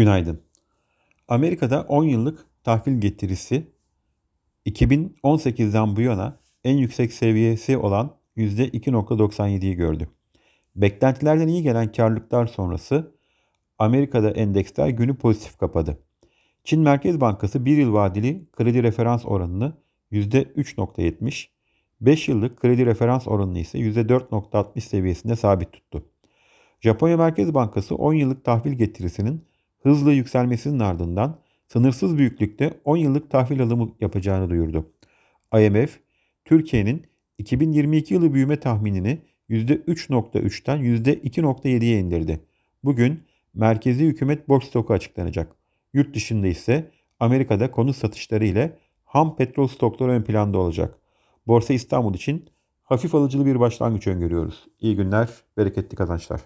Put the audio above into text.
Günaydın. Amerika'da 10 yıllık tahvil getirisi 2018'den bu yana en yüksek seviyesi olan %2.97'yi gördü. Beklentilerden iyi gelen karlılıklar sonrası Amerika'da endeksler günü pozitif kapadı. Çin Merkez Bankası 1 yıl vadeli kredi referans oranını %3.70, 5 yıllık kredi referans oranını ise %4.60 seviyesinde sabit tuttu. Japonya Merkez Bankası 10 yıllık tahvil getirisinin hızlı yükselmesinin ardından sınırsız büyüklükte 10 yıllık tahvil alımı yapacağını duyurdu. IMF, Türkiye'nin 2022 yılı büyüme tahminini %3.3'ten %2.7'ye indirdi. Bugün merkezi hükümet borç stoku açıklanacak. Yurt dışında ise Amerika'da konut satışları ile ham petrol stokları ön planda olacak. Borsa İstanbul için hafif alıcılı bir başlangıç öngörüyoruz. İyi günler, bereketli kazançlar.